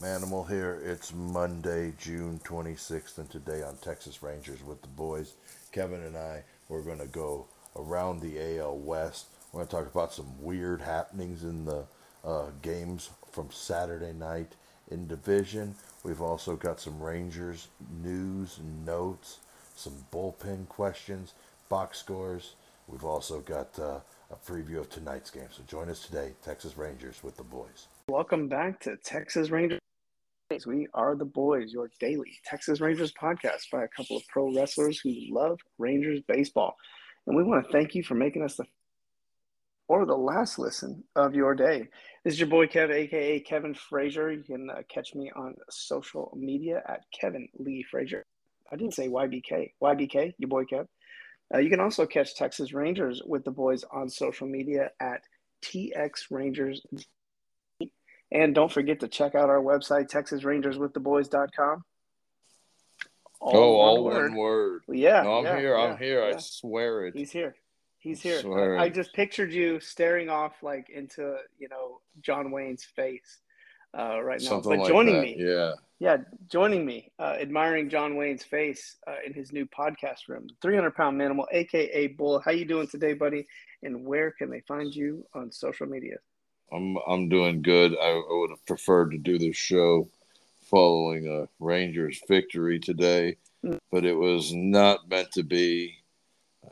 Manimal here. It's Monday, June 26th, and today on Texas Rangers with the boys, Kevin and I, we're going to go around the AL West. We're going to talk about some weird happenings in the uh, games from Saturday night in division. We've also got some Rangers news, notes, some bullpen questions, box scores. We've also got uh, a preview of tonight's game. So join us today, Texas Rangers with the boys. Welcome back to Texas Rangers. We are the boys, your daily Texas Rangers podcast by a couple of pro wrestlers who love Rangers baseball. And we want to thank you for making us the or the last listen of your day. This is your boy Kev, aka Kevin Frazier. You can uh, catch me on social media at Kevin Lee Frazier. I didn't say YBK. YBK, your boy Kev. Uh, you can also catch Texas Rangers with the boys on social media at TX Rangers. And don't forget to check out our website, TexasRangersWithTheBoys.com. All oh, all word. one word. Yeah. No, I'm yeah, here. Yeah, I'm here. yeah. I swear it. He's here. He's here. I, I just pictured you staring off like into, you know, John Wayne's face uh, right now. Something but joining that. me, yeah, yeah, joining me, uh, admiring John Wayne's face uh, in his new podcast room, 300 pound manimal, aka Bull. How you doing today, buddy? And where can they find you on social media? I'm I'm doing good. I, I would have preferred to do this show following a Rangers victory today, but it was not meant to be.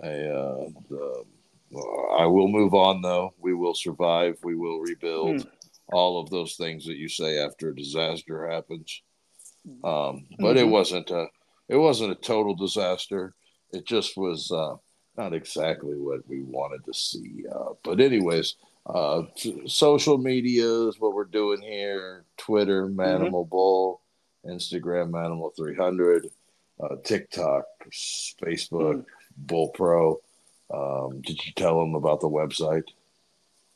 I uh, the, I will move on though. We will survive. We will rebuild. Mm. All of those things that you say after a disaster happens. Um, but mm-hmm. it wasn't a it wasn't a total disaster. It just was uh, not exactly what we wanted to see. Uh, but anyways, uh, t- social media is what we're doing here. Twitter, Manimal mm-hmm. Bull, Instagram, Manimal three hundred, uh, TikTok, Facebook, mm. Bull Pro. Um, did you tell them about the website?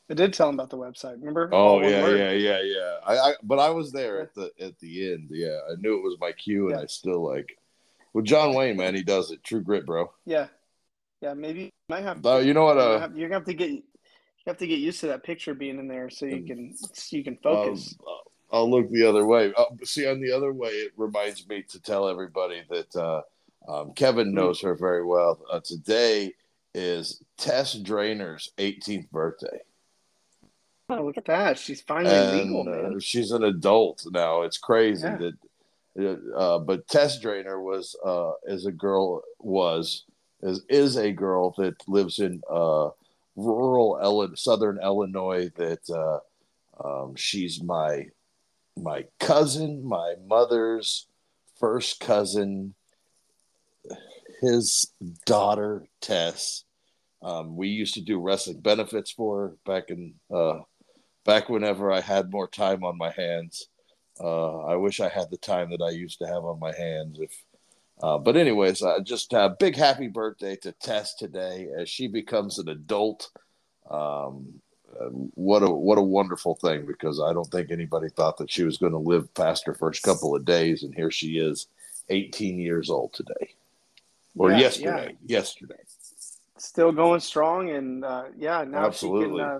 I did tell him about the website. Remember? Oh yeah, yeah, yeah, yeah. I, I, but I was there at the at the end. Yeah, I knew it was my cue, and yeah. I still like. Well, John Wayne, man, he does it. True grit, bro. Yeah, yeah. Maybe you might have. Oh, you know what? Uh, you're gonna have to get you have to get used to that picture being in there so you can you can focus. Um, I'll look the other way. Uh, see, on the other way, it reminds me to tell everybody that uh, um, Kevin hmm. knows her very well. Uh, today is Tess Drainer's 18th birthday. Oh, look at that! She's finally and, legal, man. Uh, she's an adult now. It's crazy yeah. that. Uh, but Tess Drainer was uh, is a girl was is is a girl that lives in uh, rural southern Illinois. That uh, um, she's my my cousin, my mother's first cousin, his daughter Tess. Um, we used to do wrestling benefits for her back in uh, back whenever I had more time on my hands. Uh, I wish I had the time that I used to have on my hands. If, uh, but anyways, uh, just a big happy birthday to Tess today as she becomes an adult. Um, uh, what a what a wonderful thing because I don't think anybody thought that she was going to live past her first couple of days, and here she is, 18 years old today, or yeah, yesterday. Yeah. Yesterday, still going strong, and uh, yeah, now Absolutely. she can uh,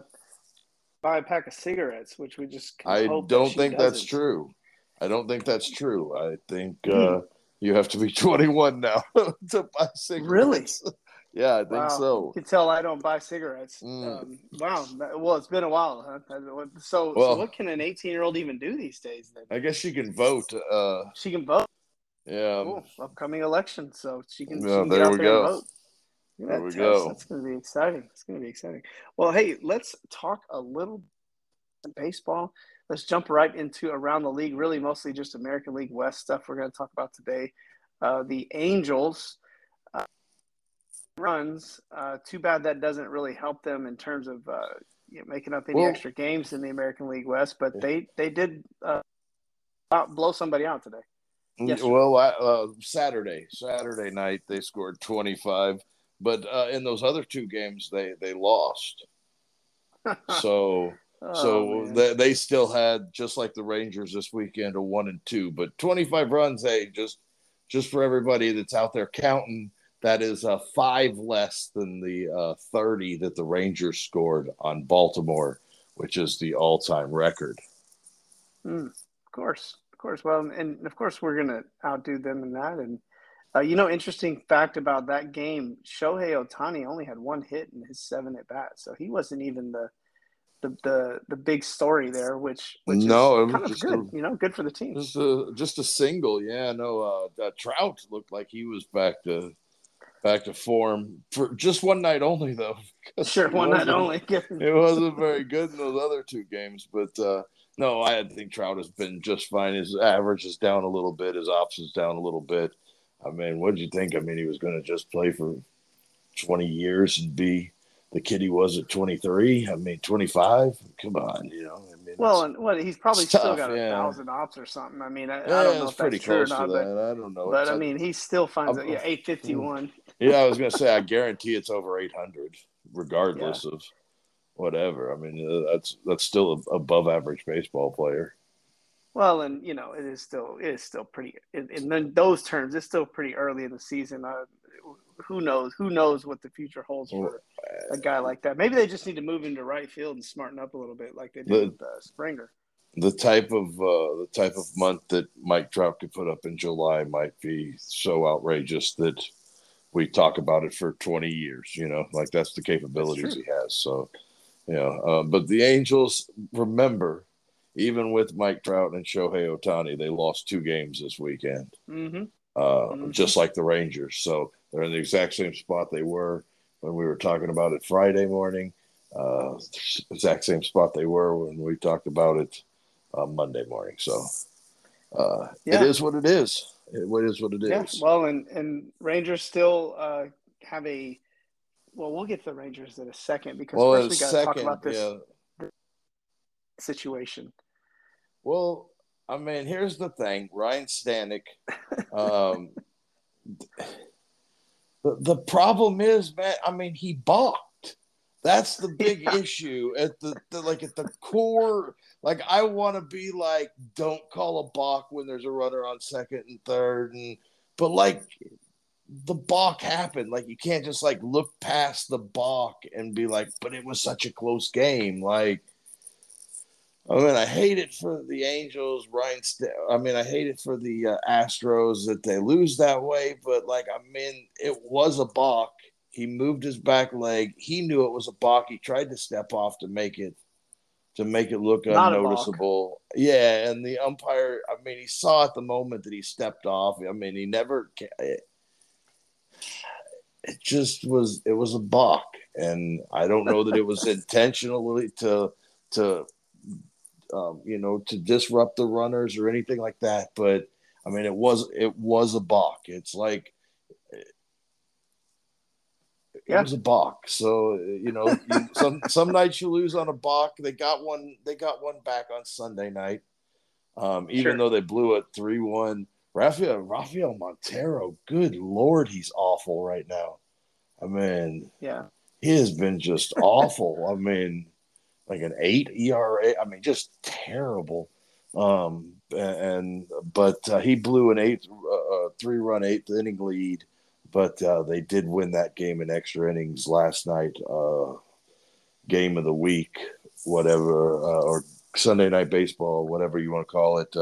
buy a pack of cigarettes, which we just I don't think doesn't. that's true. I don't think that's true. I think mm. You have to be 21 now to buy cigarettes. Really? yeah, I think wow. so. You can tell I don't buy cigarettes. Mm. Um, wow. Well, it's been a while, huh? So, well, so what can an 18 year old even do these days? Then I guess she can vote. Uh, she can vote. Yeah. Cool. Upcoming election, so she can. Yeah, she can there we go. There we go. That's going to be exciting. It's going to be exciting. Well, hey, let's talk a little baseball. Let's jump right into around the league. Really, mostly just American League West stuff. We're going to talk about today. Uh, the Angels uh, runs. Uh, too bad that doesn't really help them in terms of uh, you know, making up any well, extra games in the American League West. But they they did uh, blow somebody out today. Mm, Yesterday. Well, uh, Saturday, Saturday night, they scored 25 but uh, in those other two games, they they lost. so oh, so they, they still had just like the Rangers this weekend a one and two, but 25 runs. Hey, just just for everybody that's out there counting, that is uh, five less than the uh, 30 that the Rangers scored on Baltimore, which is the all time record. Hmm. Of course, of course. Well, and of course we're gonna outdo them in that. And uh, you know, interesting fact about that game: Shohei Ohtani only had one hit in his seven at bats, so he wasn't even the the the, the big story there, which, which no, kind of good. A, you know, good for the team. Just a just a single, yeah. No, uh, Trout looked like he was back to back to form for just one night only, though. Sure, one night only. it wasn't very good in those other two games, but uh, no, I think Trout has been just fine. His average is down a little bit. His ops is down a little bit. I mean, what did you think? I mean, he was going to just play for twenty years and be the kid he was at 23. I mean, 25. Come on, you know. I mean, well, and what he's probably still tough, got a yeah. thousand ops or something. I mean, I, yeah, I don't know if that's true or not, but I don't know. But it's I mean, he still finds it. Yeah, 851. Yeah, I was gonna say, I guarantee it's over 800, regardless yeah. of whatever. I mean, uh, that's that's still a above average baseball player. Well, and you know, it is still it is still pretty. In, in those terms, it's still pretty early in the season. Uh, who knows? Who knows what the future holds for a guy like that? Maybe they just need to move into right field and smarten up a little bit, like they did the, with uh, Springer. The type of uh, the type of month that Mike Trout could put up in July might be so outrageous that we talk about it for 20 years. You know, like that's the capabilities that's he has. So, yeah. Uh, but the Angels, remember, even with Mike Trout and Shohei Ohtani, they lost two games this weekend. Mm-hmm. Uh, mm-hmm. Just like the Rangers. So they're in the exact same spot they were when we were talking about it Friday morning. Uh, exact same spot they were when we talked about it uh, Monday morning. So uh, yeah. it is what it is. It, is what it is. Yeah. Well, and and Rangers still uh, have a. Well, we'll get to the Rangers in a second because well, first we got to talk about this yeah. situation. Well, I mean, here's the thing: Ryne Stanek. Um, the, the problem is, man, I mean, he balked. That's the big yeah. issue at the, the, like at the core. Like I want to be like, don't call a balk when there's a runner on second and third, and but like the balk happened. Like you can't just like look past the balk and be like, but it was such a close game. Like I mean, I hate it for the Angels, Ryan. St- I mean, I hate it for the uh, Astros that they lose that way. But like, I mean, it was a balk. He moved his back leg. He knew it was a balk. He tried to step off to make it to make it look Not unnoticeable. Yeah, and the umpire. I mean, he saw at the moment that he stepped off. I mean, he never. It, it just was. It was a balk, and I don't know that it was intentionally to to um, you know, to disrupt the runners or anything like that. But I mean, it was it was a balk. It's like it yeah. was a balk. So you know, you, some some nights you lose on a balk. They got one. They got one back on Sunday night. Um, even sure. though they blew it three one. Rafael Rafael Montero, good lord, he's awful right now. I mean, yeah, he has been just awful. I mean, like an eight ERA. I mean, just terrible. Um, and but uh, he blew an eight, uh, uh, three run eighth inning lead, but uh, they did win that game in extra innings last night. Uh, game of the week, whatever, uh, or Sunday night baseball, whatever you want to call it.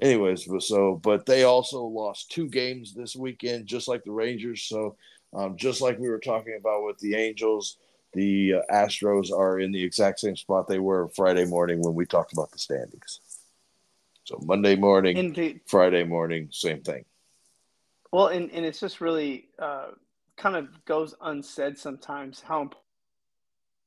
anyways, so but they also lost two games this weekend, just like the Rangers. So um, just like we were talking about with the Angels the uh, Astros are in the exact same spot they were Friday morning when we talked about the standings. So Monday morning, Indeed. Friday morning, same thing. Well, and, and it's just really uh, kind of goes unsaid sometimes how important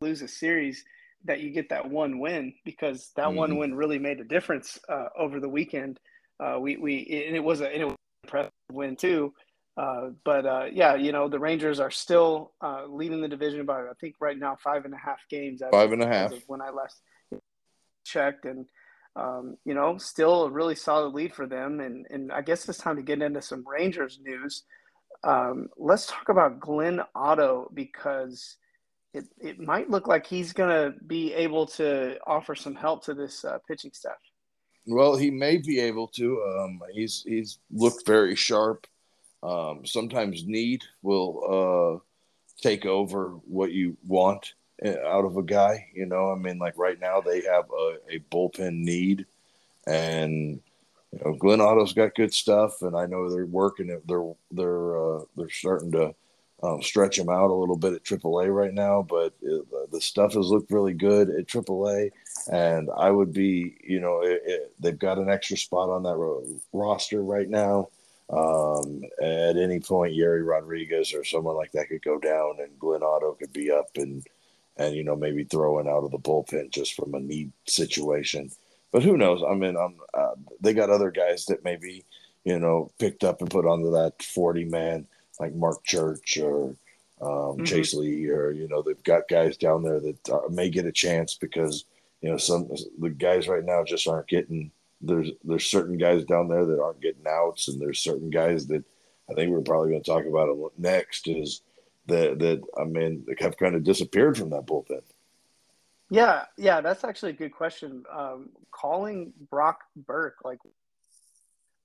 lose a series that you get that one win because that mm-hmm. one win really made a difference uh, over the weekend. Uh, we we and it was a and it was an impressive win too. Uh, but uh, yeah, you know the Rangers are still uh, leading the division by I think right now five and a half games. Five and a half. When I last checked, and um, you know still a really solid lead for them. And and I guess it's time to get into some Rangers news. Um, let's talk about Glenn Otto because it it might look like he's going to be able to offer some help to this uh, pitching staff. Well, he may be able to. Um, he's he's looked very sharp. Um, sometimes need will uh, take over what you want uh, out of a guy. You know, I mean, like right now they have a, a bullpen need, and you know, Glenn Otto's got good stuff, and I know they're working it. They're they're uh, they're starting to um, stretch him out a little bit at AAA right now, but it, the stuff has looked really good at AAA. And I would be, you know, it, it, they've got an extra spot on that ro- roster right now. Um, at any point, Yerry Rodriguez or someone like that could go down, and Glenn Otto could be up and and you know maybe throwing out of the bullpen just from a need situation. But who knows? I mean, I'm, uh, they got other guys that maybe you know picked up and put onto that forty man like Marc Church or um, mm-hmm. Chase Lee, or you know, they've got guys down there that uh, may get a chance because you know some the guys right now just aren't getting. There's there's certain guys down there that aren't getting outs, and there's certain guys that I think we're probably going to talk about next is that that I mean have kind of disappeared from that bullpen. Yeah, yeah, that's actually a good question. Um, calling Brock Burke, like,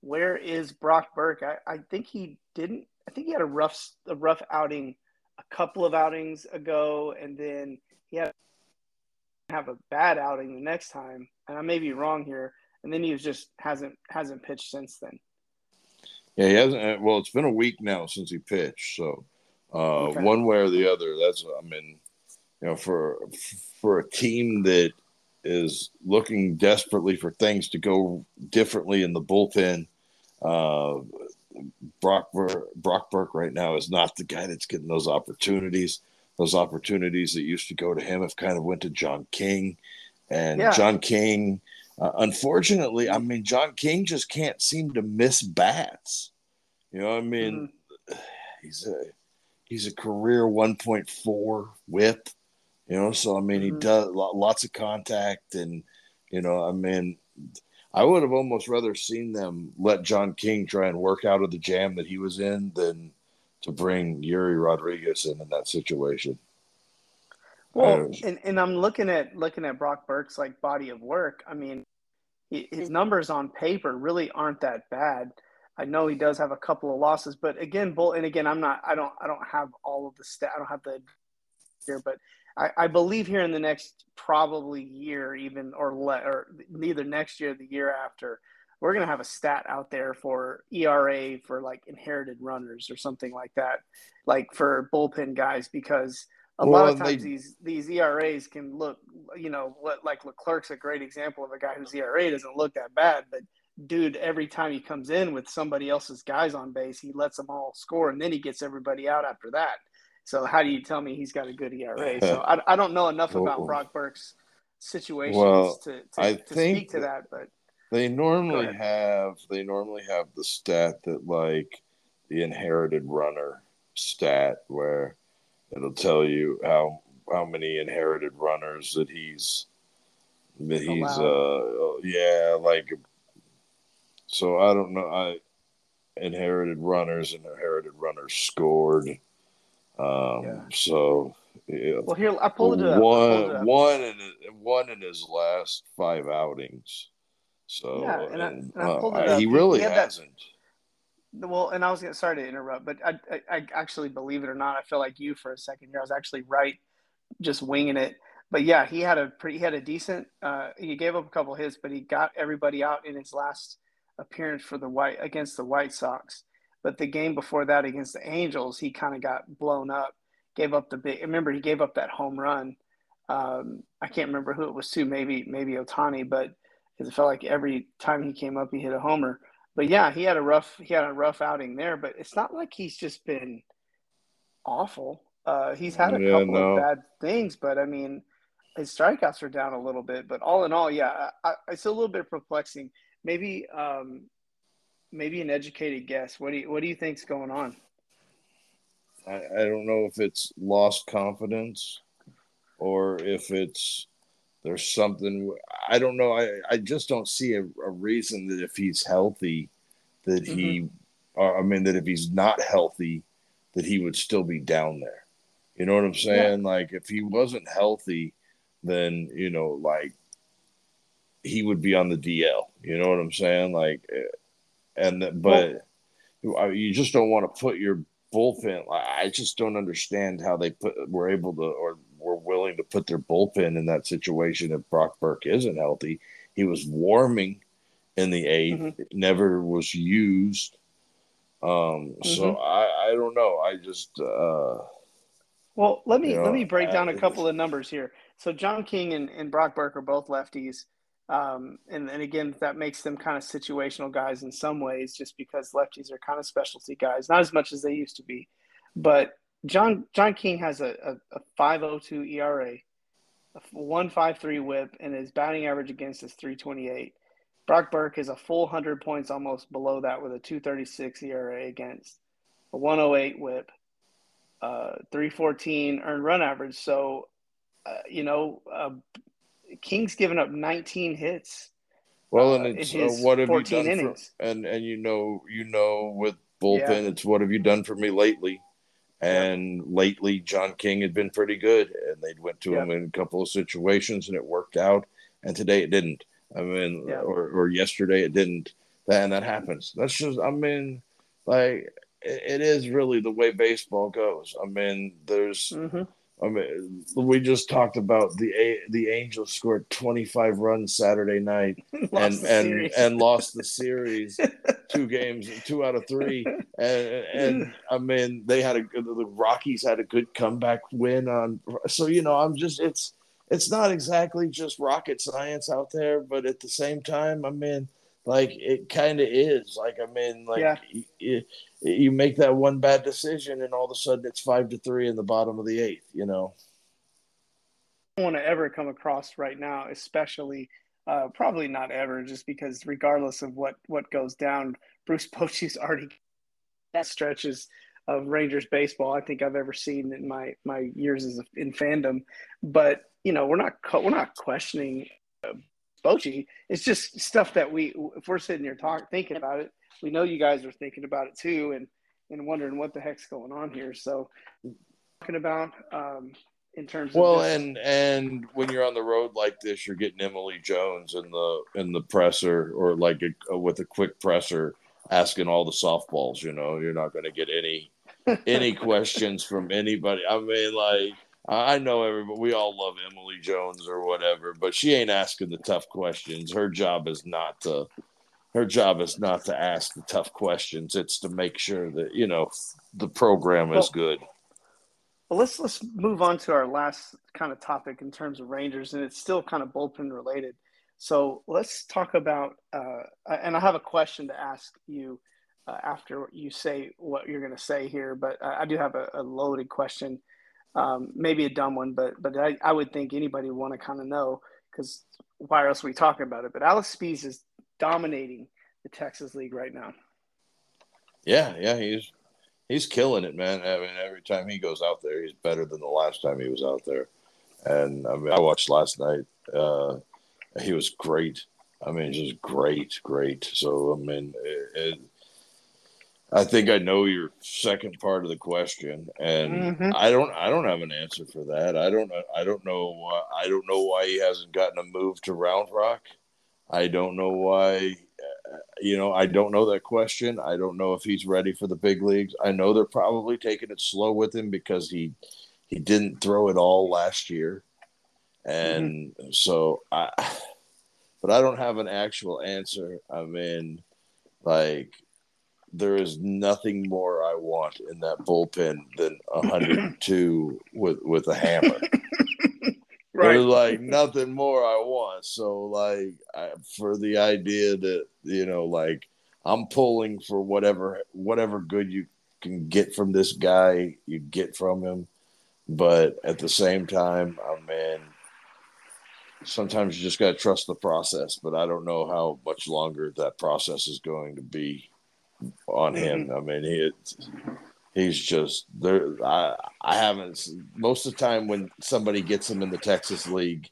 where is Brock Burke? I, I think he didn't I think he had a rough a rough outing a couple of outings ago, and then he had have a bad outing the next time. And I may be wrong here, and then he was just hasn't hasn't pitched since then. Yeah, he hasn't. Uh, well, it's been a week now since he pitched, so uh, okay. one way or the other. That's I mean, you know, for for a team that is looking desperately for things to go differently in the bullpen. Uh, Brock Brock Burke right now is not the guy that's getting those opportunities. Those opportunities that used to go to him have kind of went to John King, and yeah. John King. Uh, unfortunately, I mean, John King just can't seem to miss bats. You know, I mean, mm-hmm. he's a he's a career 1.4 whip. You know, so I mean, mm-hmm. he does lots of contact, and you know, I mean, I would have almost rather seen them let John King try and work out of the jam that he was in than to bring Yerry Rodriguez in in that situation. Well, and, and I'm looking at looking at Brock Burke's like body of work. I mean, his mm-hmm. numbers on paper really aren't that bad. I know he does have a couple of losses, but again, Bull, and again, I'm not, I don't, I don't have all of the stat, I don't have the here, but I, I believe here in the next probably year, even or le- or neither next year, the year after, we're gonna have a stat out there for ERA for like inherited runners or something like that, like for bullpen guys, because a well, lot of times they, these these ERAs can look, you know, what like Leclerc's a great example of a guy whose ERA doesn't look that bad, but dude, every time he comes in with somebody else's guys on base, he lets them all score, and then he gets everybody out after that. So how do you tell me he's got a good ERA? So I, I don't know enough about Brock Burke's situations well, to, to, to speak to that, but they normally have they normally have the stat that like the inherited runner stat where it'll tell you how how many inherited runners that he's that oh, he's oh, wow. uh yeah like so I don't know I inherited runners and inherited runners scored um, yeah. So, yeah. Well, here I pulled it up. One, it one, in one in his last five outings. So, yeah, and, I, and I pulled it uh, up. He really he hasn't. That, well, and I was gonna sorry to interrupt, but I, I, I actually believe it or not, I feel like you for a second here. I was actually right, just winging it. But yeah, he had a pretty, he had a decent. Uh, he gave up a couple hits, but he got everybody out in his last appearance for the white against the White Sox. But the game before that against the Angels, he kind of got blown up, gave up the big. Remember, he gave up that home run. Um, I can't remember who it was to. Maybe maybe Ohtani, but because it felt like every time he came up, he hit a homer. But yeah, he had a rough he had a rough outing there. But it's not like he's just been awful. Uh, he's had a yeah, couple no. of bad things, but I mean, his strikeouts are down a little bit. But all in all, yeah, I, I, it's a little bit perplexing. Maybe um, maybe an educated guess. What do you what do you think's going on? I, I don't know if it's lost confidence or if it's there's something I don't know. I, I just don't see a, a reason that if he's healthy that mm-hmm. he I mean that if he's not healthy that he would still be down there. You know what I'm saying? Yeah. Like if he wasn't healthy, then you know, like he would be on the DL. You know what I'm saying? Like eh, and but well, you just don't want to put your bullpen. I just don't understand how they put were able to or were willing to put their bullpen in that situation if Brock Burke isn't healthy. He was warming, in the 8th Mhm. never was used. Um, so Mhm. I, I don't know. I just uh, Well, let me You know, let me break down a couple of numbers here. So John King and, and Brock Burke are both lefties. Um, and, and again, that makes them kind of situational guys in some ways, just because lefties are kind of specialty guys, not as much as they used to be. But John John King has a, a, a 502 ERA, a 153 whip, and his batting average against is 328. Brock Burke is a full 100 points almost below that with a 236 ERA against, a 108 whip, uh, 314 earned run average. So, uh, you know, uh, King's given up 19 hits. well, uh, and it's uh, what have you 14 done innings. for and and you know you know with bullpen, Yeah. it's what have you done for me lately? And lately, John King had been pretty good, and they went to him in a couple of situations, and it worked out. And today it didn't. I mean, Yeah. or or yesterday it didn't. That and that happens. That's just. I mean, like it, it is really the way baseball goes. I mean, there's. Mm-hmm. I mean, we just talked about the A- the Angels scored 25 runs Saturday night and and and lost the series two games, two out of three, and and I mean they had a the Rockies had a good comeback win on. So you know, I'm just it's it's not exactly just rocket science out there, but at the same time, I mean, like it kind of is. Like I mean, like Yeah. you, you make that one bad decision, and all of a sudden it's five to three in the bottom of the eighth. You know. I don't want to ever come across right now, especially uh, probably not ever, just because regardless of what what goes down, Bruce Bochy's already that stretches of Rangers baseball I think I've ever seen in my my years as a, in fandom. But you know, we're not we're not questioning uh, Bochy. It's just stuff that we if we're sitting here talking thinking about it, we know you guys are thinking about it too, and and wondering what the heck's going on here. So talking about um, in terms of Well, just- and and when you're on the road like this, you're getting Emily Jones in the in the presser or like a, with a quick presser asking all the softballs. You know, you're not going to get any any questions from anybody. I mean, like I know everybody. We all love Emily Jones or whatever, but she ain't asking the tough questions. Her job is not to. Her job is not to ask the tough questions. It's to make sure that you know the program is Well, good. Well, let's let's move on to our last kind of topic in terms of Rangers, and it's still kind of bullpen related. So let's talk about, uh, and I have a question to ask you uh, after you say what you're going to say here. But I, I do have a, a loaded question, um, maybe a dumb one, but but I, I would think anybody would want to kind of know because why else are we talking about it? But Alex Speas is dominating the Texas League right now. Yeah, yeah, he's he's killing it, man. I mean, every time he goes out there, he's better than the last time he was out there. And I mean, I watched last night. Uh, he was great. I mean, just great, great. So I mean, it, it, I think I know your second part of the question, and Mhm. I don't, I don't have an answer for that. I don't, I don't know, why, I don't know why he hasn't gotten a move to Round Rock. I don't know why uh, you know, I don't know that question. I don't know if he's ready for the big leagues. I know they're probably taking it slow with him because he he didn't throw it all last year, and mm-hmm. so I. But I don't have an actual answer. I mean, like there is nothing more I want in that bullpen than 102 with with a hammer. There's like nothing more I want. So like I, for the idea that you know, like I'm pulling for whatever whatever good you can get from this guy, you get from him. But at the same time, oh, I mean, sometimes you just got to trust the process. But I don't know how much longer that process is going to be on him. Mm-hmm. I mean, he he's just there. I I haven't most of the time when somebody gets him in the Texas League.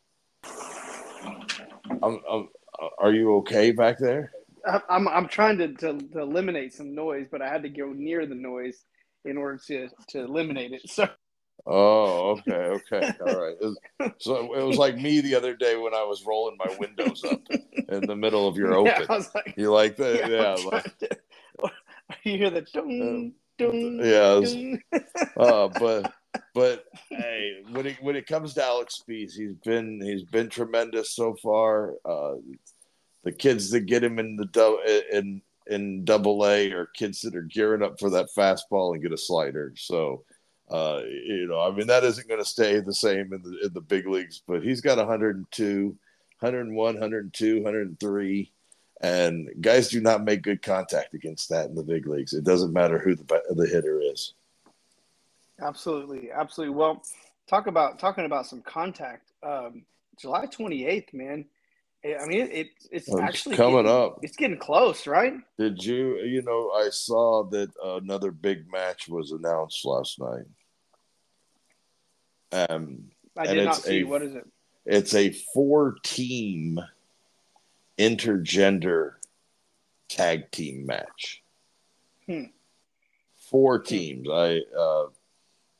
I'm, I'm, are you okay back there? I'm I'm trying to, to to eliminate some noise, but I had to go near the noise in order to to eliminate it. So Oh, okay, okay, all right. It was- so it was like me the other day when I was rolling my windows up in the middle of your yeah, open. I was like, You like that? yeah, Yeah, like, to- you hear the dung, yeah. was- uh, but but hey, when it when it comes to Alex Speas, he's been he's been tremendous so far. Uh, the kids that get him in the in in double A are kids that are gearing up for that fastball and get a slider. So, uh, you know, I mean, that isn't going to stay the same in the in the big leagues. But he's got 102, 101, 102, 103, and guys do not make good contact against that in the big leagues. It doesn't matter who the the hitter is. Absolutely, absolutely. Well, talk about talking about some contact. Um, July 28th, man. I mean, it, it's It's actually coming getting- up. It's getting close, right? Did you, you know, I saw that another big match was announced last night. Um, I did not see. a- what is it? it's a four team intergender tag team match. Hmm. Four teams. I uh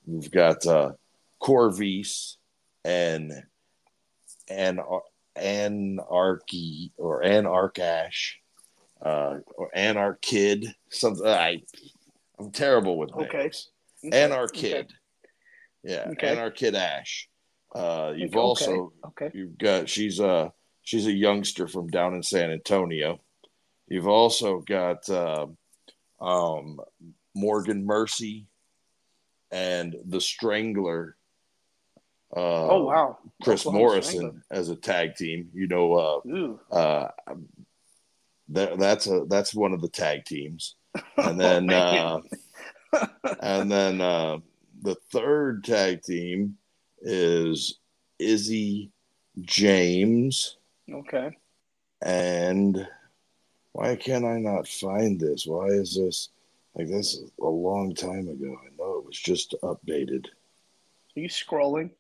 we've got uh Corvus and and Anarchy or Anarchash uh or Anarchid. Something I I'm terrible with names. Okay. Anarchid. Yeah, Okay. Anarchid Ash. Uh, you've Okay. also Okay. you've got she's a she's a youngster from down in San Antonio. You've also got uh, um, Morgan Mercy and the Strangler. Uh, Oh wow. Chris Oklahoma Morrison Strangler. as a tag team. You know, uh, uh, that, that's a that's one of the tag teams, and then Oh, uh, and then uh, the third tag team is Izzy James okay. and why can I not find this? Why is this like this is a long time ago? I know it was just updated. Are you scrolling?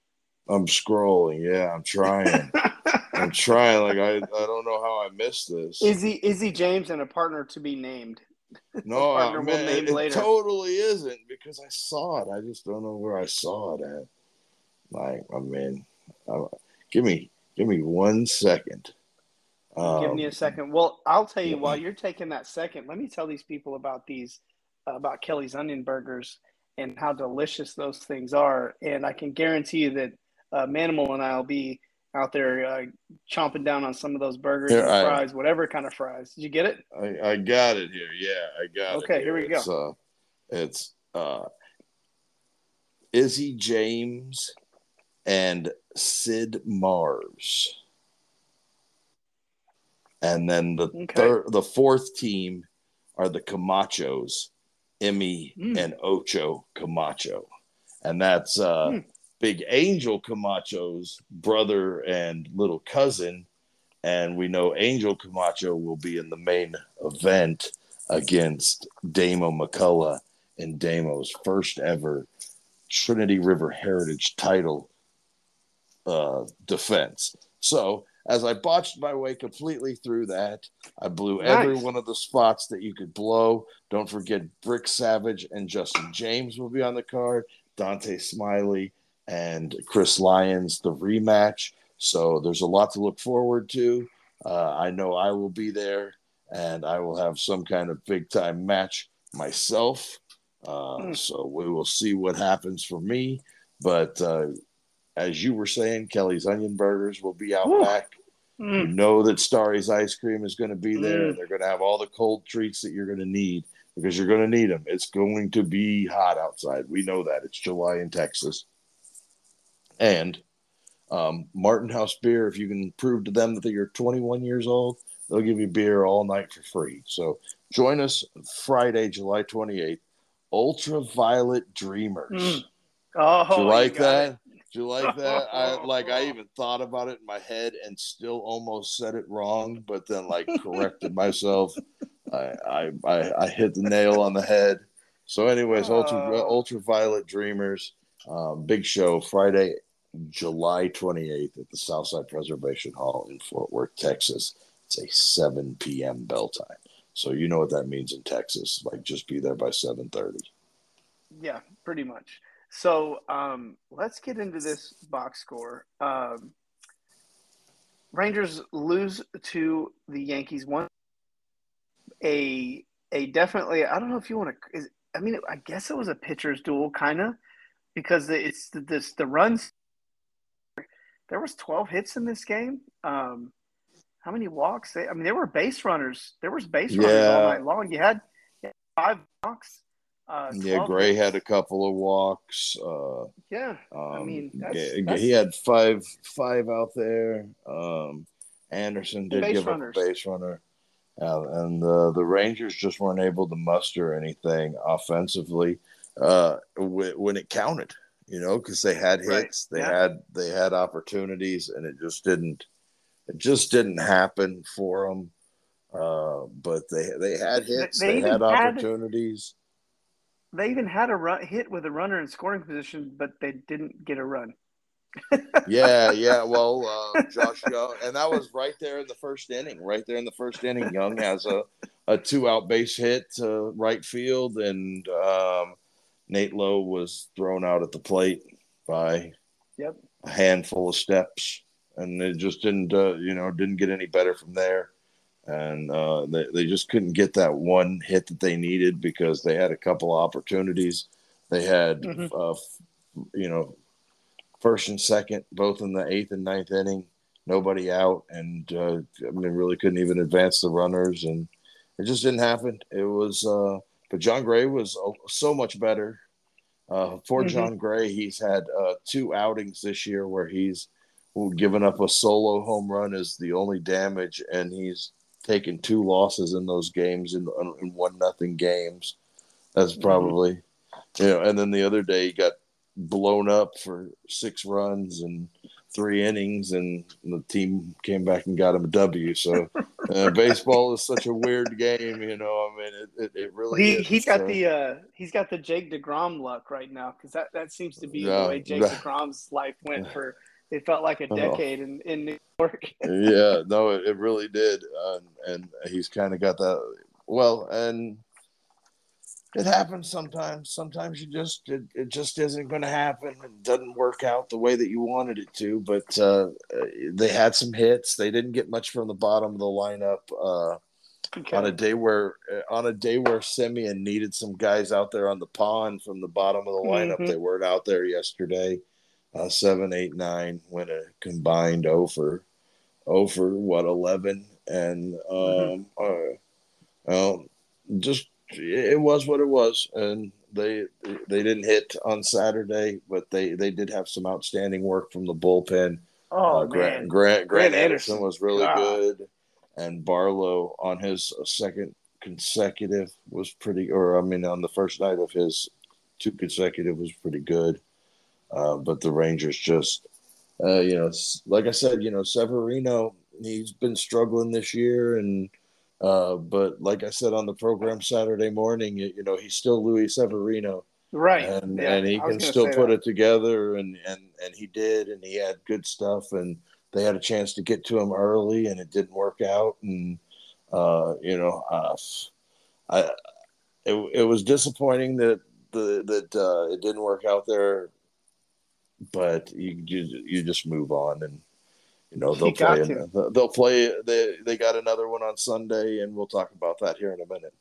I'm scrolling. Yeah, I'm trying. I'm trying. Like I, I don't know how I missed this. Is Izzy Izzy James and a partner to be named. no, partner I we'll name it later. totally isn't because I saw it. I just don't know where I saw it at. Like, I mean, uh, give me, give me one second. Give me Um, a second. Well, I'll tell you while you're taking that second, let me tell these people about these uh, about Kelly's onion burgers and how delicious those things are. And I can guarantee you that uh, Manimal and I will be out there uh, chomping down on some of those burgers Here, and I- fries, whatever kind of fries. Did you get it? I, I got it here. Yeah, I got it. Okay, here we go. It's, uh, it's uh, Izzy James and Sid Mars. And then the Okay. third, the fourth team are the Camachos, Emmy Mm. and Ocho Camacho, and that's uh, Mm. Big Angel Camacho's brother and little cousin. And we know Angel Camacho will be in the main event against Damo McCullough in Damo's first ever Trinity River Heritage title uh, defense. So, as I botched my way completely through that, I blew every one of the spots that you could blow. Don't forget Brick Savage and Justin James will be on the card, Dante Smiley and Chris Lyons, the rematch. So, there's a lot to look forward to. Uh, I know I will be there and I will have some kind of big time match myself. Uh, Hmm. So we will see what happens for me. But uh, as you were saying, Kelly's Onion Burgers will be out Whew. back. You Mm. know that Starry's Ice Cream is going to be there, Mm. they're going to have all the cold treats that you're going to need because you're going to need them. It's going to be hot outside. We know that. It's July in Texas. And um, Martin House Beer, if you can prove to them that you're 21 years old, they'll give you beer all night for free. So join us Friday, July 28th. Ultraviolet Dreamers. Mm. Oh, Do you like got that? it. Do you like that? I like. I even thought about it in my head and still almost said it wrong, but then like corrected myself. I, I I I hit the nail on the head. So, anyways, ultra Oh. ultraviolet dreamers, um, big show Friday, July twenty eighth at the Southside Preservation Hall in Fort Worth, Texas. It's a seven p.m. bell time. So you know what that means in Texas. Like, just be there by seven thirty. Yeah, pretty much. So um, let's get into this box score. Um, Rangers lose to the Yankees. One a a definitely. I don't know if you want to. Is, I mean, I guess it was a pitcher's duel, kind of, because it's the, this the runs. There was twelve hits in this game. Um, how many walks? I mean, there were base runners. There was base runners yeah. all night long. You had, you had five walks. Uh, yeah, Gray had a couple of walks. Uh, yeah, um, I mean, that's, yeah, that's, he had five five out there. Um, Anderson did give runners. up a base runner. Uh, and the the Rangers just weren't able to muster anything offensively uh, when it counted, you know, because they had hits, right. they yeah. had they had opportunities, and it just didn't it just didn't happen for them. Uh, but they they had hits, they, they, they had opportunities. Had, they even had a run, hit with a runner in scoring position, but they didn't get a run yeah, yeah. Well, uh, Josh Jung, and that was right there in the first inning. Right there in the first inning, Jung has a, a two out base hit to right field, and um, Nate Lowe was thrown out at the plate by yep. a handful of steps, and it just didn't, uh, you know, didn't get any better from there. And uh, they, they just couldn't get that one hit that they needed because they had a couple opportunities. They had, mm-hmm. uh, you know, first and second, both in the eighth and ninth inning, nobody out, and uh, I mean, really couldn't even advance the runners, and it just didn't happen. It was, uh, but Jon Gray was so much better. Uh, for mm-hmm. Jon Gray, he's had uh, two outings this year where he's given up a solo home run as the only damage, and he's taken two losses in those games in, in one nothing games. That's mm-hmm. probably, mm-hmm. you know. And then the other day, he got blown up for six runs and three innings, and the team came back and got him a W. So uh, baseball is such a weird game, you know. I mean, it, it, it really. He is. he's got the uh, he's got the Jake Degrom luck right now because that that seems to be yeah, the way Jake Degrom's life went for. It felt like a decade in, in New York. yeah, no, it, it really did, and he's kind of got that. Well, and it happens sometimes. Sometimes you just it, it just isn't going to happen. It doesn't work out the way that you wanted it to. But uh, they had some hits. They didn't get much from the bottom of the lineup. Uh, okay. On a day where on a day where Semien needed some guys out there on the pond from the bottom of the lineup, mm-hmm. they weren't out there yesterday. Uh, seven, eight, nine went a combined over, over what eleven, and mm-hmm. um, mm-hmm. uh, well, just it was what it was, and they they didn't hit on Saturday, but they they did have some outstanding work from the bullpen. Oh uh, Grant, man. Grant Grant, Grant Anderson was really God. good, and Barlow on his second consecutive was pretty, or I mean on the first night of his two consecutive was pretty good. Uh, but the Rangers just, uh, you know, like I said, you know, Severino he's been struggling this year and uh, but like I said on the program Saturday morning, you, you know, he's still Luis Severino. Right. And, yeah, and he can still put that. it together and, and, and he did, and he had good stuff and they had a chance to get to him early and it didn't work out. And, uh, you know, uh, I, it, it was disappointing that the, that, uh, it didn't work out there, but you, you, you just move on and, you know they'll play. they'll play. They they got another one on Sunday, and we'll talk about that here in a minute.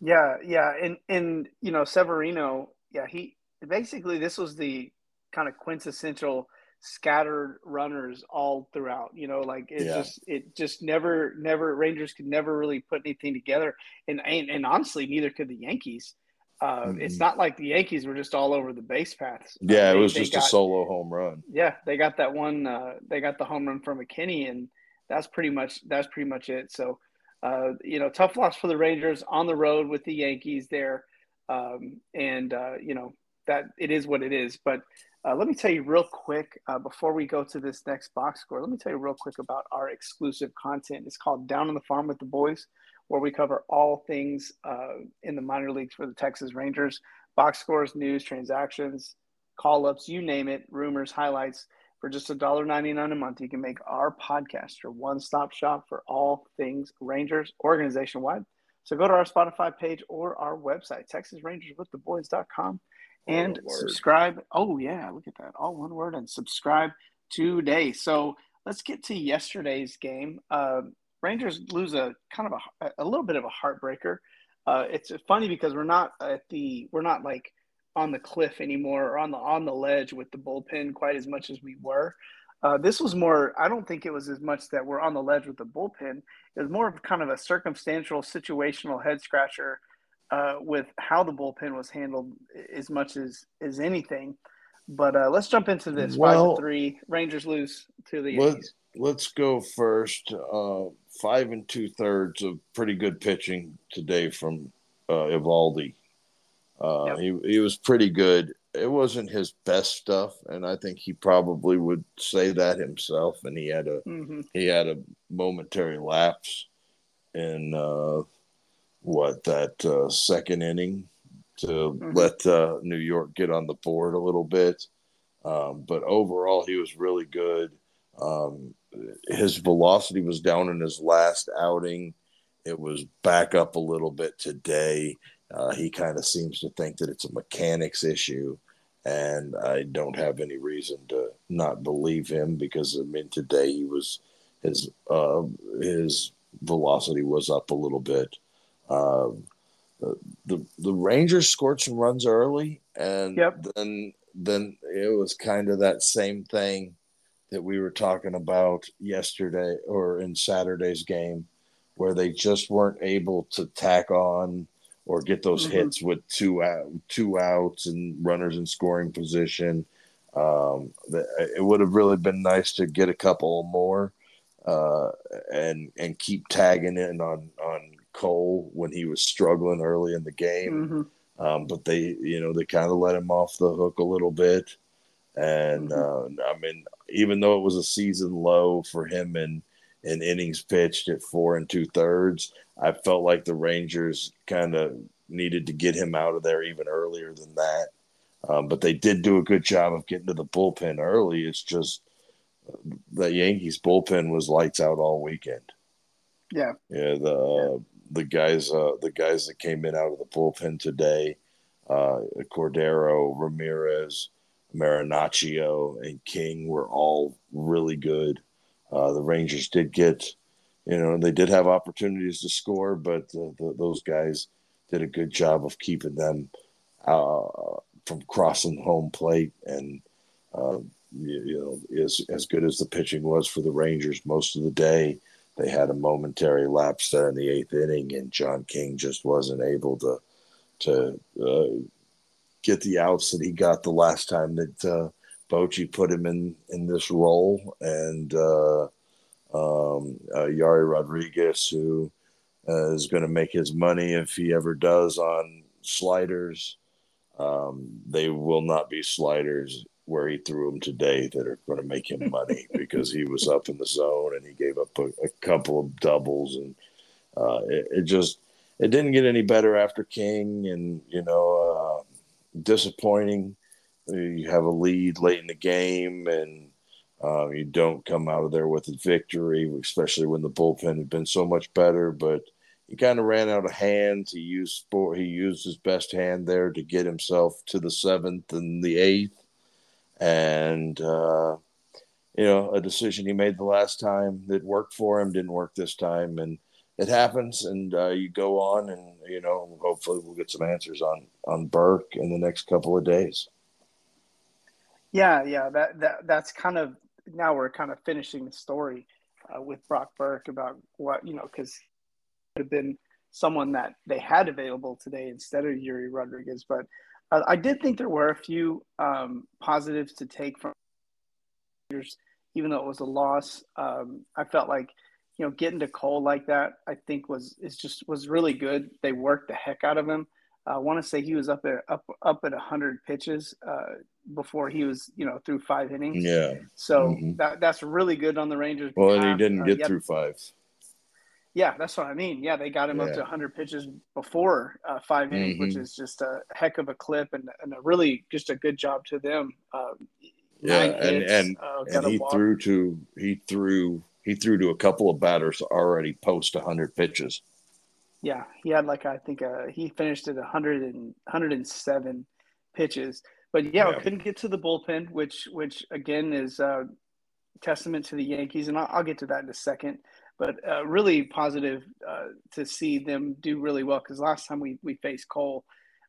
Yeah, yeah, and and you know Severino, yeah, he basically this was the kind of quintessential scattered runners all throughout. You know, like it yeah. just it just never never Rangers could never really put anything together, and and, and honestly, neither could the Yankees. Uh, mm-hmm. It's not like the Yankees were just all over the base paths. Yeah, they, it was just got, a solo home run. Yeah, they got that one. Uh, they got the home run from McKinney, and that's pretty much that's pretty much it. So, uh, you know, tough loss for the Rangers on the road with the Yankees there, um, and uh, you know that it is what it is. But uh, let me tell you real quick uh, before we go to this next box score. Let me tell you real quick about our exclusive content. It's called Down on the Farm with the Boys where we cover all things uh, in the minor leagues for the Texas Rangers box scores, news, transactions, call ups, you name it, rumors, highlights. For just $1.99 a month, you can make our podcast your one stop shop for all things Rangers organization wide. So go to our Spotify page or our website, TexasRangersWithTheBoys.com, and subscribe. Oh, yeah, look at that. All one word and subscribe today. So let's get to yesterday's game. Uh, Rangers lose a kind of a, a little bit of a heartbreaker. Uh, it's funny because we're not at the we're not like on the cliff anymore or on the on the ledge with the bullpen quite as much as we were. Uh, this was more. I don't think it was as much that we're on the ledge with the bullpen. It was more of kind of a circumstantial, situational head scratcher uh, with how the bullpen was handled, as much as as anything. But uh, let's jump into this. Well, five to three, Rangers lose to the Yankees. Let's go first. Uh, five and two thirds of pretty good pitching today from uh, Eovaldi. Uh, Yep. He he was pretty good. It wasn't his best stuff, and I think he probably would say that himself. And he had a hmm he had a momentary lapse in uh, what that uh, second inning to Mhm. let uh, New York get on the board a little bit. Um, but overall, he was really good. Um, his velocity was down in his last outing. It was back up a little bit today. Uh, he kind of seems to think that it's a mechanics issue, and I don't have any reason to not believe him because I mean today he was his uh, his velocity was up a little bit. Um, the, the the Rangers scored some runs early, and Yep. then then it was kind of that same thing that we were talking about yesterday or in Saturday's game, where they just weren't able to tack on or get those Mhm. hits with two out, two outs and runners in scoring position. Um, the- it would have really been nice to get a couple more uh, and and keep tagging in on on Cole when he was struggling early in the game. hmm Um, but they, you know, they kind of let him off the hook a little bit. And Mm-hmm. uh, I mean, even though it was a season low for him in, in innings pitched at four and two thirds, I felt like the Rangers kind of needed to get him out of there even earlier than that. Um, but they did do a good job of getting to the bullpen early. It's just the Yankees bullpen was lights out all weekend. Yeah. Yeah, the the guys uh, the guys that came in out of the bullpen today, uh, Cordero, Ramirez, Marinaccio, and King were all really good. Uh, the Rangers did get, you know, they did have opportunities to score, but uh, the, those guys did a good job of keeping them uh, from crossing home plate. And uh, you, you know, as as good as the pitching was for the Rangers most of the day, they had a momentary lapse there in the eighth inning, and John King just wasn't able to to uh, get the outs that he got the last time that uh, Bochy put him in in this role, and uh, um, uh, Yerry Rodriguez, who uh, is going to make his money if he ever does on sliders. Um, they will not be sliders where he threw them today that are going to make him money because he was up in the zone and he gave up a, a couple of doubles and uh, it, it just it didn't get any better after King and you know uh, disappointing. You have a lead late in the game and uh, you don't come out of there with a victory, especially when the bullpen had been so much better. But he kind of ran out of hands. He used sport, he used his best hand there to get himself to the seventh and the eighth, and uh, you know a decision he made the last time that worked for him didn't work this time, and it happens. And uh, you go on, and you know hopefully we'll get some answers on on Burke in the next couple of days. Yeah, yeah. That that that's kind of now we're kind of finishing the story uh, with Brock Burke about what you know because it would have been someone that they had available today instead of Yerry Rodriguez. But uh, I did think there were a few um, positives to take from even though it was a loss. Um, I felt like you know getting to Cole like that I think was is just was really good. They worked the heck out of him. I want to say he was up at up up at hundred pitches uh, before he was you know through five innings. Yeah. So Mhm. that that's really good on the Rangers. Well, and he didn't Uh, get yep. through five. Yeah, that's what I mean. Yeah, they got him up Yeah. to 100 pitches before uh, five innings, which Mhm. is just a heck of a clip and, and a really just a good job to them. Um, Yeah, and hits, and uh, and he walk. threw to he threw he threw to a couple of batters already post 100 pitches. Yeah, he had like I think uh, he finished at 100 and 107 pitches, but yeah, Yeah. couldn't get to the bullpen, which which again is uh, testament to the Yankees, and I'll, I'll get to that in a second. But uh, really positive uh, to see them do really well because last time we we faced Cole,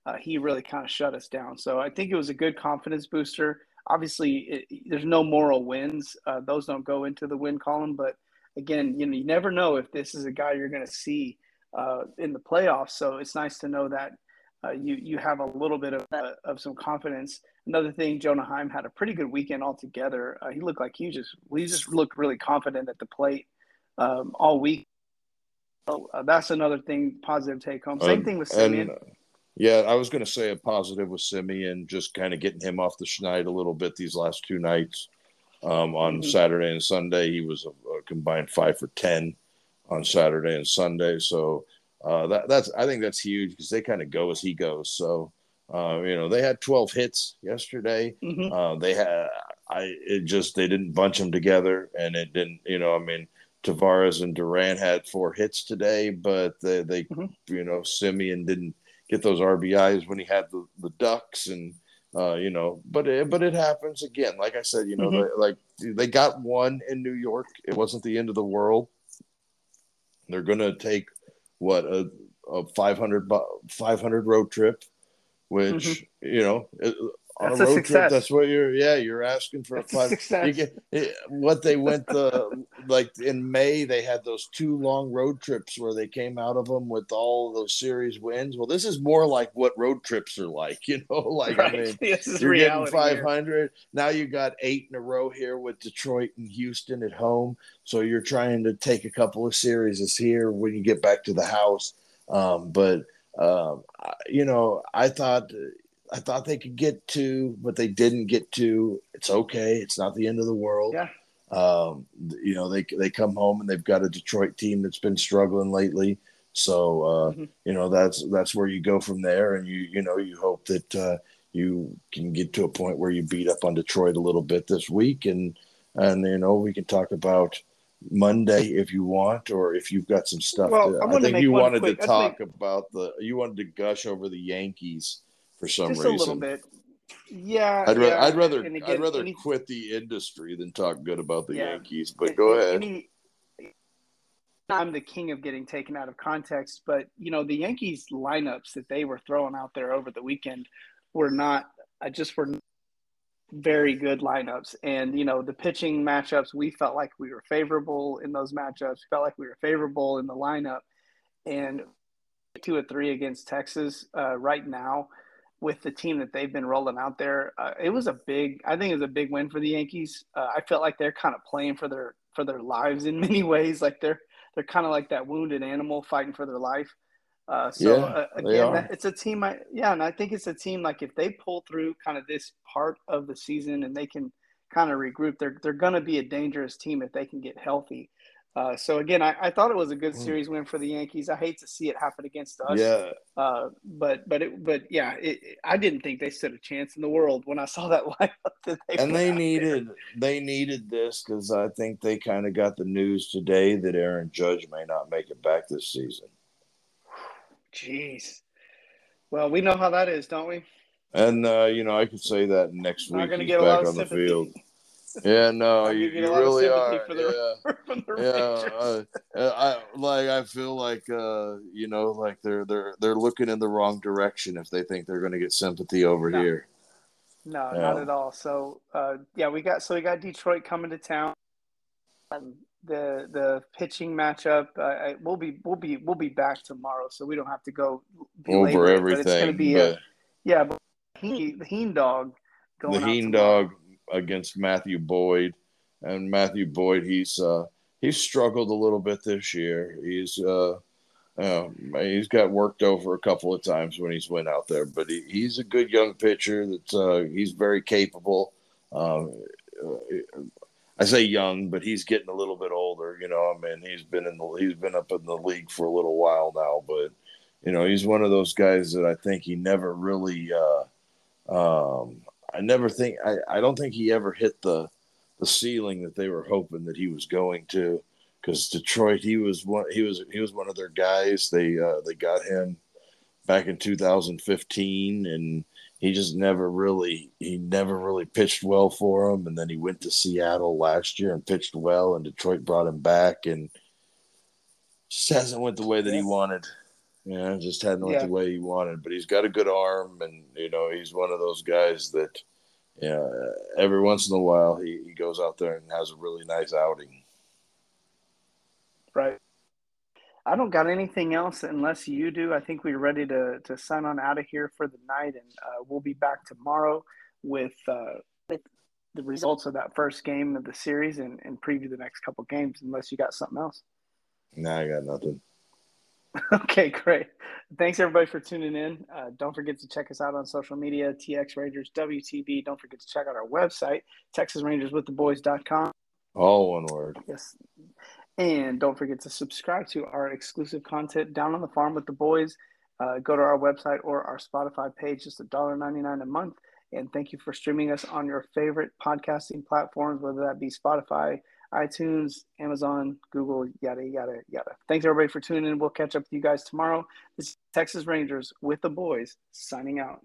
uh, he really kind of shut us down. So I think it was a good confidence booster. Obviously, it, there's no moral wins; uh, those don't go into the win column. But again, you know, you never know if this is a guy you're going to see uh, in the playoffs. So it's nice to know that uh, you you have a little bit of uh, of some confidence. Another thing, Jonah Heim had a pretty good weekend altogether. Uh, he looked like he just he just looked really confident at the plate um, all week. So uh, that's another thing positive take home. Same thing with Semien. Yeah, I was going to say a positive with Semien, just kind of getting him off the schneid a little bit these last two nights. Um, on mm-hmm. Saturday and Sunday, he was a, a combined five for ten on Saturday and Sunday. So uh, that, that's I think that's huge because they kind of go as he goes. So uh, you know they had 12 hits yesterday. Mm-hmm. Uh, they had I it just they didn't bunch them together and it didn't you know I mean Taveras and Duran had four hits today, but they, they mm-hmm. you know Semien didn't get those RBIs when he had the, the Ducks and. Uh, you know, but it, but it happens again. Like I said, you know, mm-hmm. they, like they got one in New York. It wasn't the end of the world. They're going to take what a, a 500, 500 road trip, which mm-hmm. you know on that's a road a success. trip. That's what you're. Yeah, you're asking for that's a five. Success. Get, it, what they went the like in May, they had those two long road trips where they came out of them with all those series wins. Well, this is more like what road trips are like. You know, like right. I mean, you're getting 500. Now you got eight in a row here with Detroit and Houston at home. So you're trying to take a couple of series here when you get back to the house. Um, but um, you know, I thought I thought they could get to, but they didn't get to. It's okay. It's not the end of the world. Yeah. Um, you know, they they come home and they've got a Detroit team that's been struggling lately. So uh, mm-hmm. you know that's that's where you go from there, and you you know you hope that uh, you can get to a point where you beat up on Detroit a little bit this week, and and you know we can talk about Monday if you want, or if you've got some stuff. Well, to, I, think you wanted quick, to talk make... about the you wanted to gush over the Yankees for some Just reason. a little bit. Yeah, I'd, yeah. I'd rather again, I'd rather any, quit the industry than talk good about the yeah, Yankees. But go ahead. Any, I'm the king of getting taken out of context, but you know the Yankees lineups that they were throwing out there over the weekend were not uh, just were very good lineups. And you know the pitching matchups, we felt like we were favorable in those matchups. Felt like we were favorable in the lineup, and two or three against Texas uh, right now with the team that they've been rolling out there. Uh, it was a big, I think it was a big win for the Yankees. Uh, I felt like they're kind of playing for their for their lives in many ways. Like they're they're kind of like that wounded animal fighting for their life. Uh, so yeah, uh, again, that, it's a team. I, yeah, and I think it's a team like if they pull through kind of this part of the season and they can kind of regroup, they're they're going to be a dangerous team if they can get healthy. Uh, so again, I, I, thought it was a good mm. series win for the Yankees. I hate to see it happen against us. Yeah. Uh, but but it, but yeah, it, it, I didn't think they stood a chance in the world when I saw that lineup. That they and they needed there. they needed this because I think they kind of got the news today that Aaron Judge may not make it back this season. Jeez. Well, we know how that is, don't we? And uh, you know, I could say that next week he's back on the field. Yeah, no, you, you really are. The, yeah, yeah. Uh, I like. I feel like uh, you know, like they're they're they're looking in the wrong direction if they think they're going to get sympathy over no. here. No, yeah. not at all. So, uh, yeah, we got so we got Detroit coming to town. Um, the the pitching matchup. Uh, we'll be we'll be we'll be back tomorrow, so we don't have to go over everything. But it's going to be a, yeah, but he, the Heen dog. Going the Heen dog against Matthew Boyd, and Matthew Boyd he's uh, he's struggled a little bit this year. He's uh, uh, he's got worked over a couple of times when he's went out there, but he, he's a good young pitcher. That's uh, he's very capable. Um, I say young, but he's getting a little bit older. You know, I mean, he's been in the he's been up in the league for a little while now, but you know, he's one of those guys that I think he never really uh, um, I never think I, I don't think he ever hit the the ceiling that they were hoping that he was going to because Detroit he was one he was he was one of their guys. They uh, they got him back in 2015 and he just never really he never really pitched well for him. And then he went to Seattle last year and pitched well and Detroit brought him back and just hasn't went the way that he wanted. Yeah, just hadn't went yeah. the way he wanted. But he's got a good arm, and you know he's one of those guys that yeah, every once in a while he, he goes out there and has a really nice outing. Right. I don't got anything else unless you do. I think we're ready to to sign on out of here for the night, and uh, we'll be back tomorrow with uh, with the results of that first game of the series and, and preview the next couple games. Unless you got something else. Nah, I got nothing. okay, great. Thanks everybody for tuning in. Uh, don't forget to check us out on social media, TX Rangers WTB. Don't forget to check out our website, TexasRangersWithTheBoys.com. All one word. Yes. And don't forget to subscribe to our exclusive content down on the farm with the boys. Uh, go to our website or our Spotify page, just $1.99 a month. And thank you for streaming us on your favorite podcasting platforms, whether that be Spotify, iTunes, Amazon, Google, yada, yada, yada. Thanks everybody for tuning in. We'll catch up with you guys tomorrow. This is Texas Rangers with the boys signing out.